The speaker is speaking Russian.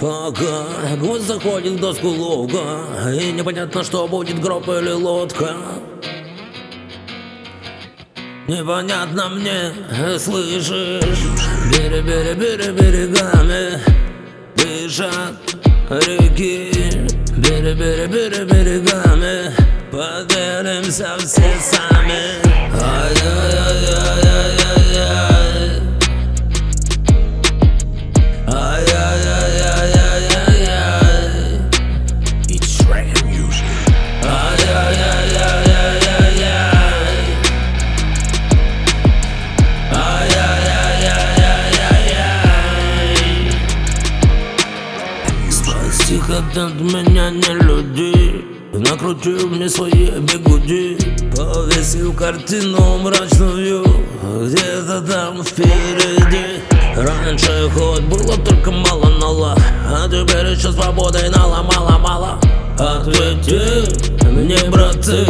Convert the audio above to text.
Пока гвоздь заходит в доску ловко И непонятно, что будет гроб или лодка. Непонятно мне, слышишь бере, берегами Дышат реки. Бере, берегами Поделимся все сами Спасти хотят меня не люди. Накрутил мне свои бегуди. Повесил картину мрачную Где-то там впереди. Раньше хоть было только мало-мало А теперь еще свободой нала мало-мало Ответьте мне, браты